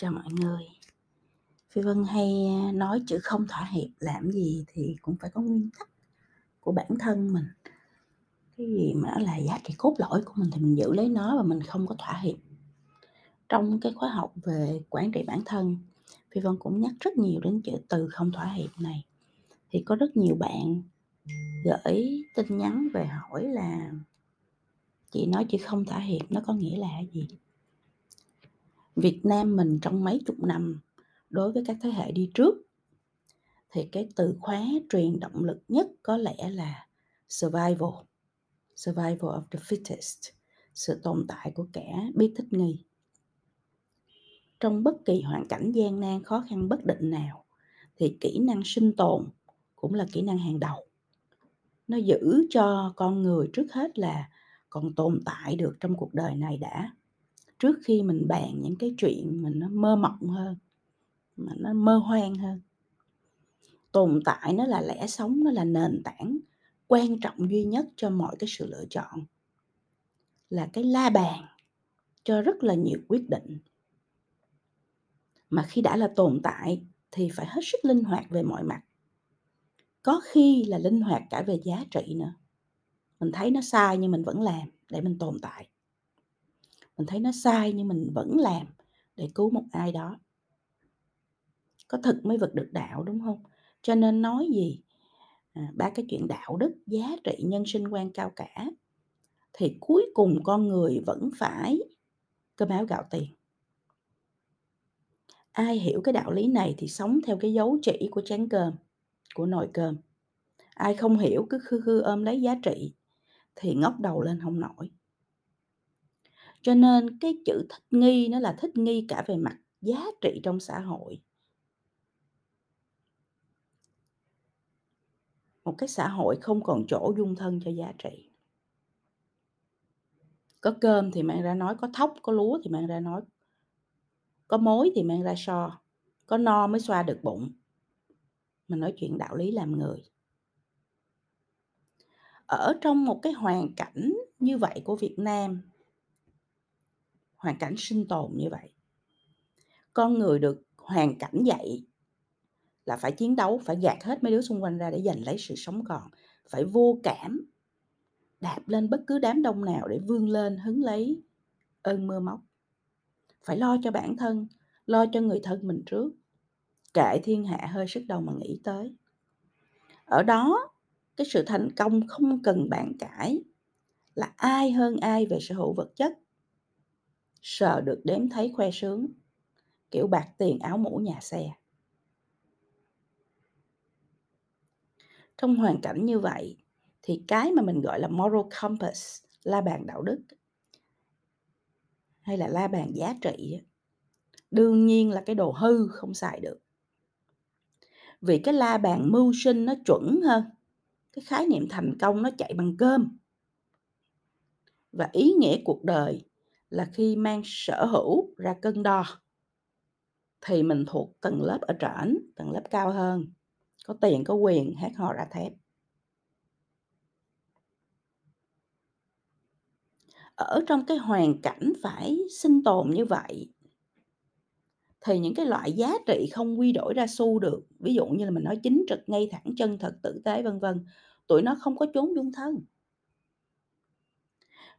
Chào mọi người. Phi Vân hay, nói chữ không thỏa hiệp, làm gì thì cũng phải có nguyên tắc của bản thân mình. Cái gì mà nó là giá trị cốt lõi của mình thì mình giữ lấy nó và mình không có thỏa hiệp. Trong cái khóa học về quản trị bản thân, Phi Vân cũng nhắc rất nhiều đến chữ từ không thỏa hiệp này. Thì có rất nhiều bạn gửi tin nhắn về hỏi là "Chị nói chữ không thỏa hiệp nó có nghĩa là gì?" Việt Nam mình trong mấy chục năm, đối với các thế hệ đi trước thì cái từ khóa truyền động lực nhất có lẽ là survival, survival of the fittest, sự tồn tại của kẻ biết thích nghi. Trong bất kỳ hoàn cảnh gian nan, khó khăn, bất định nào thì kỹ năng sinh tồn cũng là kỹ năng hàng đầu. Nó giữ cho con người trước hết là còn tồn tại được trong cuộc đời này đã, trước khi mình bàn những cái chuyện mà nó mơ mộng hơn, mà nó mơ hoang hơn. Tồn tại nó là lẽ sống, nó là nền tảng quan trọng duy nhất cho mọi cái sự lựa chọn. Là cái la bàn cho rất là nhiều quyết định. Mà khi đã là tồn tại thì phải hết sức linh hoạt về mọi mặt. Có khi là linh hoạt cả về giá trị nữa. Mình thấy nó sai nhưng mình vẫn làm để mình tồn tại. Mình thấy nó sai nhưng mình vẫn làm để cứu một ai đó. Có thực mới vực được đạo, đúng không? Cho nên nói gì, à, ba cái chuyện đạo đức, giá trị, nhân sinh quan cao cả thì cuối cùng con người vẫn phải cơm áo gạo tiền. Ai hiểu cái đạo lý này thì sống theo cái dấu chỉ của chén cơm, của nồi cơm. Ai không hiểu cứ khư khư ôm lấy giá trị thì ngóc đầu lên không nổi. Cho nên cái chữ thích nghi nó là thích nghi cả về mặt giá trị trong xã hội. Một cái xã hội không còn chỗ dung thân cho giá trị. Có cơm thì mang ra nói, có thóc, có lúa thì mang ra nói. Có mối thì mang ra so, có no mới xoa được bụng. Mình nói chuyện đạo lý làm người. Ở trong một cái hoàn cảnh như vậy của Việt Nam hoàn cảnh sinh tồn như vậy. Con người được hoàn cảnh dạy là phải chiến đấu, phải gạt hết mấy đứa xung quanh ra để giành lấy sự sống còn, phải vô cảm, đạp lên bất cứ đám đông nào để vươn lên hứng lấy ơn mưa móc. Phải lo cho bản thân, lo cho người thân mình trước. Kệ thiên hạ hơi sức đầu mà nghĩ tới. Ở đó, cái sự thành công không cần bàn cãi là ai hơn ai về sở hữu vật chất sờ được đếm thấy khoe sướng. Kiểu bạc tiền áo mũ nhà xe. Trong hoàn cảnh như vậy, thì cái mà mình gọi là moral compass, la bàn đạo đức hay là la bàn giá trị đương nhiên là cái đồ hư không xài được. Vì cái la bàn mưu sinh nó chuẩn hơn cái khái niệm thành công nó chạy bằng cơm. Và ý nghĩa cuộc đời là khi mang sở hữu ra cân đo thì mình thuộc tầng lớp ở trển, tầng lớp cao hơn, có tiền, có quyền, hát hò ra thép. Ở trong cái hoàn cảnh phải sinh tồn như vậy thì những cái loại giá trị không quy đổi ra xu được, ví dụ như là mình nói chính trực, ngay thẳng, chân thật, tử tế vân vân, tụi nó không có chốn dung thân.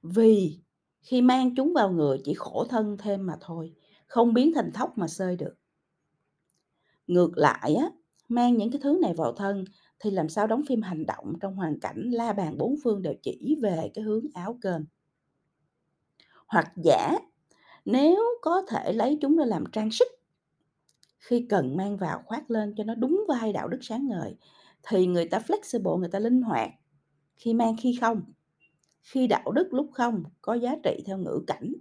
Vì khi mang chúng vào người chỉ khổ thân thêm mà thôi, không biến thành thóc mà xơi được. Ngược lại á, mang những cái thứ này vào thân thì làm sao đóng phim hành động trong hoàn cảnh la bàn bốn phương đều chỉ về cái hướng áo cơm. Hoặc giả, nếu có thể lấy chúng ra làm trang sức, khi cần mang vào khoác lên cho nó đúng vai đạo đức sáng ngời, thì người ta flexible, người ta linh hoạt, khi mang khi không khi đạo đức lúc không, có giá trị theo ngữ cảnh.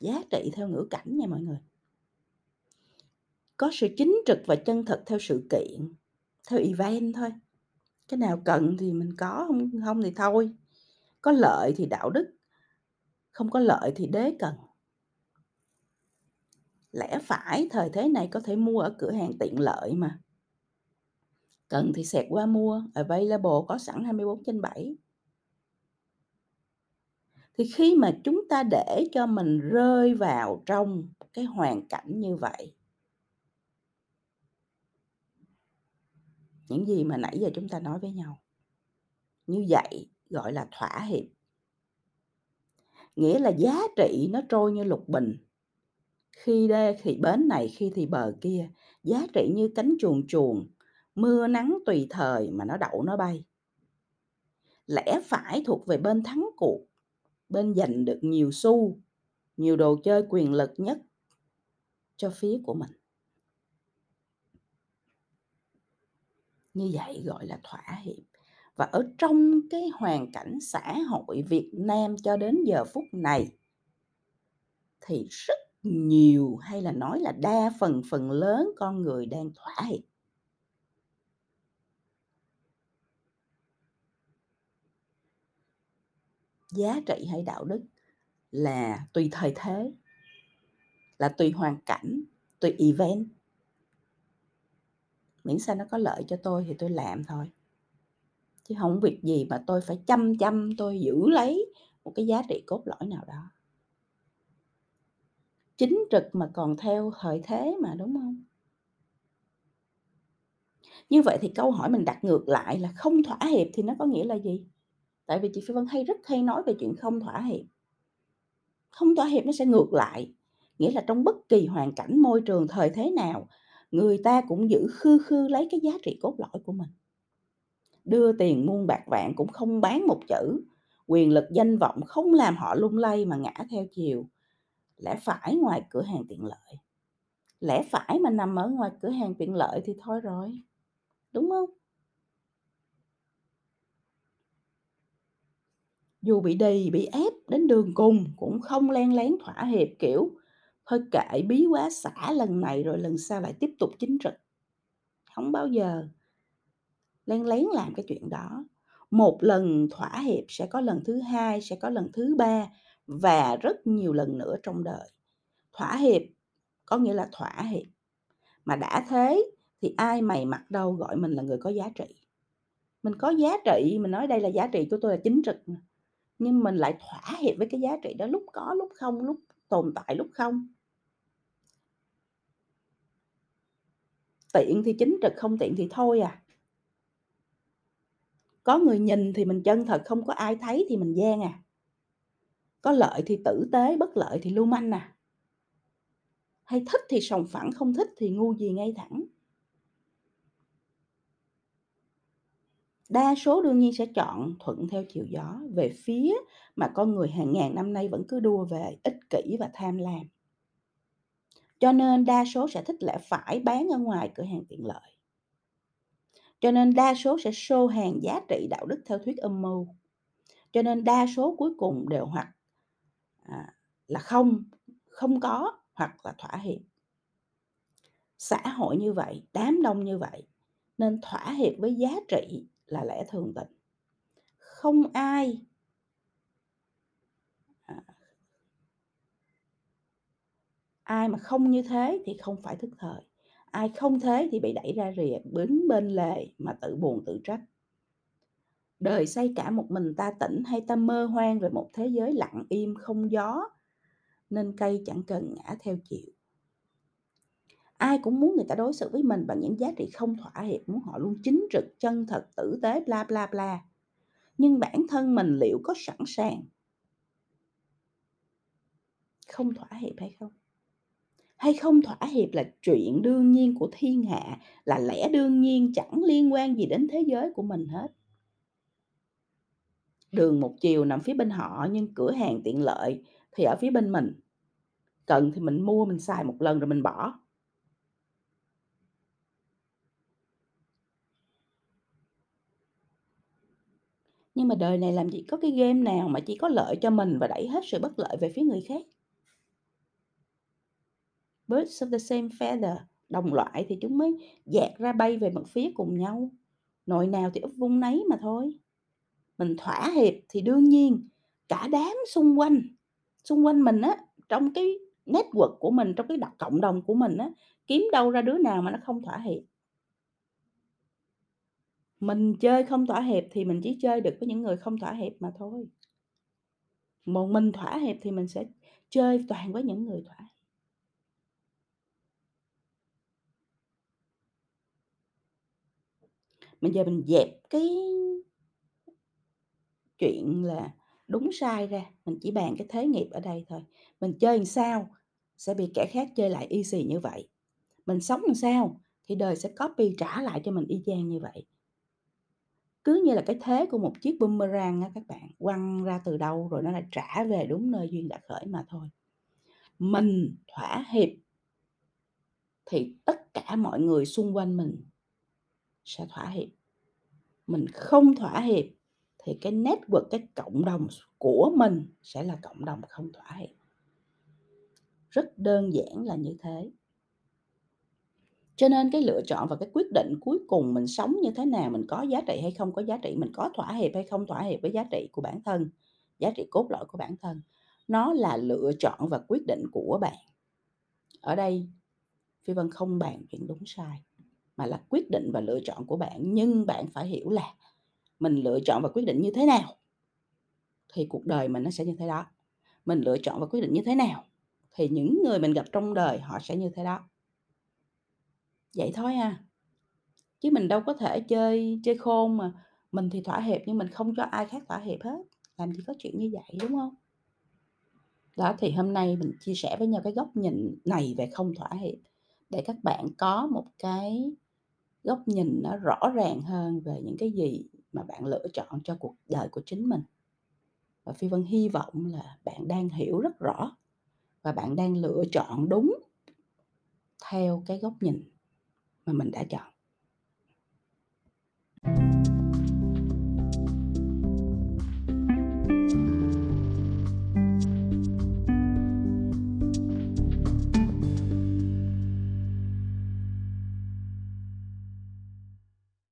Giá trị theo ngữ cảnh nha mọi người. Có sự chính trực và chân thật theo sự kiện, theo event thôi. Cái nào cần thì mình có, không không thì thôi. Có lợi thì đạo đức, không có lợi thì đế cần. Lẽ phải thời thế này có thể mua ở cửa hàng tiện lợi mà. Cần thì xẹt qua mua, available có sẵn 24 trên 7 thì khi mà chúng ta để cho mình rơi vào trong cái hoàn cảnh như vậy những gì mà nãy giờ chúng ta nói với nhau, như vậy gọi là thỏa hiệp. Nghĩa là giá trị nó trôi như lục bình. Khi đê thì bến này, khi thì bờ kia, giá trị như cánh chuồn chuồn mưa nắng tùy thời mà nó đậu, nó bay. Lẽ phải thuộc về bên thắng cuộc bên giành được nhiều xu, nhiều đồ chơi quyền lực nhất cho phía của mình. Như vậy gọi là thỏa hiệp. Và ở trong cái hoàn cảnh xã hội Việt Nam cho đến giờ phút này, thì rất nhiều, hay là nói là đa phần phần lớn con người đang thỏa hiệp. Giá trị hay đạo đức là tùy thời thế, là tùy hoàn cảnh, tùy event. Miễn sao nó có lợi cho tôi thì tôi làm thôi. Chứ không việc gì mà tôi phải chăm chăm tôi giữ lấy một cái giá trị cốt lõi nào đó. Chính trực mà còn theo thời thế mà, đúng không? Như vậy thì câu hỏi mình đặt ngược lại là không thỏa hiệp thì nó có nghĩa là gì? Tại vì chị phi vân hay rất hay nói về chuyện không thỏa hiệp. Không thỏa hiệp nó sẽ ngược lại, nghĩa là trong bất kỳ hoàn cảnh, môi trường, thời thế nào, người ta cũng giữ khư khư lấy cái giá trị cốt lõi của mình. Đưa tiền, muôn bạc, vạn cũng không bán một chữ. Quyền lực, danh vọng không làm họ lung lay mà ngã theo chiều. Lẽ phải ngoài cửa hàng tiện lợi. Lẽ phải mà nằm ở ngoài cửa hàng tiện lợi thì thôi rồi. Đúng không? Dù bị đì, bị ép đến đường cùng cũng không len lén thỏa hiệp, kiểu, thôi kệ, bí quá, xả lần này rồi lần sau lại tiếp tục chính trực. Không bao giờ len lén làm cái chuyện đó. Một lần thỏa hiệp sẽ có lần thứ hai, sẽ có lần thứ ba và rất nhiều lần nữa trong đời. Thỏa hiệp có nghĩa là thỏa hiệp. Mà đã thế thì ai mày mặt đâu gọi mình là người có giá trị. Mình có giá trị, mình nói đây là giá trị của tôi là chính trực nhưng mình lại thỏa hiệp với cái giá trị đó lúc có, lúc không, lúc tồn tại, lúc không. Tiện thì chính trực, không tiện thì thôi à. Có người nhìn thì mình chân thật, không có ai thấy thì mình gian à. Có lợi thì tử tế, bất lợi thì lưu manh à. Hay thích thì sòng phẳng, không thích thì ngu gì ngay thẳng. Đa số đương nhiên sẽ chọn thuận theo chiều gió. Về phía mà con người hàng ngàn năm nay vẫn cứ đua về ích kỷ và tham lam. Cho nên đa số sẽ thích lẽ phải bán ở ngoài cửa hàng tiện lợi. Cho nên đa số sẽ show hàng giá trị đạo đức theo thuyết âm mưu. Cho nên đa số cuối cùng đều hoặc à, là không không có hoặc là thỏa hiệp. Xã hội như vậy đám đông như vậy nên thỏa hiệp với giá trị là lẽ thường tình không ai à, ai mà không như thế thì không phải thức thời. Ai không thế thì bị đẩy ra rìa bến bên lề mà tự buồn tự trách. Đời xây cả một mình ta tỉnh hay ta mơ hoang về một thế giới lặng im không gió nên cây chẳng cần ngã theo chịu ai cũng muốn người ta đối xử với mình bằng những giá trị không thỏa hiệp, muốn họ luôn chính trực, chân thật, tử tế, bla bla bla. Nhưng bản thân mình liệu có sẵn sàng không thỏa hiệp hay không? Hay không thỏa hiệp là chuyện đương nhiên của thiên hạ, là lẽ đương nhiên, chẳng liên quan gì đến thế giới của mình hết. Đường một chiều nằm phía bên họ, nhưng cửa hàng tiện lợi thì ở phía bên mình. Cần thì mình mua, mình xài một lần rồi mình bỏ. Nhưng mà đời này làm gì có cái game nào mà chỉ có lợi cho mình và đẩy hết sự bất lợi về phía người khác? Birds of the same feather, đồng loại thì chúng mới dạt ra bay về một phía cùng nhau. Nội nào thì úp vung nấy mà thôi. Mình thỏa hiệp thì đương nhiên, cả đám xung quanh xung quanh mình á, trong cái network của mình, trong cái đặc cộng đồng của mình á, kiếm đâu ra đứa nào mà nó không thỏa hiệp. Mình chơi không thỏa hiệp thì mình chỉ chơi được với những người không thỏa hiệp mà thôi. Một mình thỏa hiệp thì mình sẽ chơi toàn với những người thỏa hiệp. Bây giờ mình dẹp cái chuyện là đúng sai ra, mình chỉ bàn cái thế nghiệp ở đây thôi. Mình chơi làm sao sẽ bị kẻ khác chơi lại y xì như vậy. Mình sống làm sao thì đời sẽ copy trả lại cho mình y chang như vậy cứ như là cái thế của một chiếc boomerang á các bạn, quăng ra từ đâu rồi nó lại trả về đúng nơi duyên đã khởi mà thôi. Mình thỏa hiệp thì tất cả mọi người xung quanh mình sẽ thỏa hiệp. Mình không thỏa hiệp thì cái network, cái cộng đồng của mình sẽ là cộng đồng không thỏa hiệp. Rất đơn giản là như thế. Cho nên cái lựa chọn và cái quyết định cuối cùng mình sống như thế nào, mình có giá trị hay không có giá trị, mình có thỏa hiệp hay không thỏa hiệp với giá trị của bản thân, giá trị cốt lõi của bản thân, nó là lựa chọn và quyết định của bạn. Ở đây Phi Vân không bàn chuyện đúng sai, mà là quyết định và lựa chọn của bạn, nhưng bạn phải hiểu là mình lựa chọn và quyết định như thế nào thì cuộc đời mình nó sẽ như thế đó. Mình lựa chọn và quyết định như thế nào thì những người mình gặp trong đời họ sẽ như thế đó. Vậy thôi à. Chứ mình đâu có thể chơi chơi khôn mà mình thì thỏa hiệp nhưng mình không cho ai khác thỏa hiệp hết, làm gì có chuyện như vậy, đúng không? Đó, thì hôm nay mình chia sẻ với nhau cái góc nhìn này về không thỏa hiệp để các bạn có một cái góc nhìn nó rõ ràng hơn về những cái gì mà bạn lựa chọn cho cuộc đời của chính mình. Và Phi Vân hy vọng là bạn đang hiểu rất rõ và bạn đang lựa chọn đúng theo cái góc nhìn mà mình đã chọn.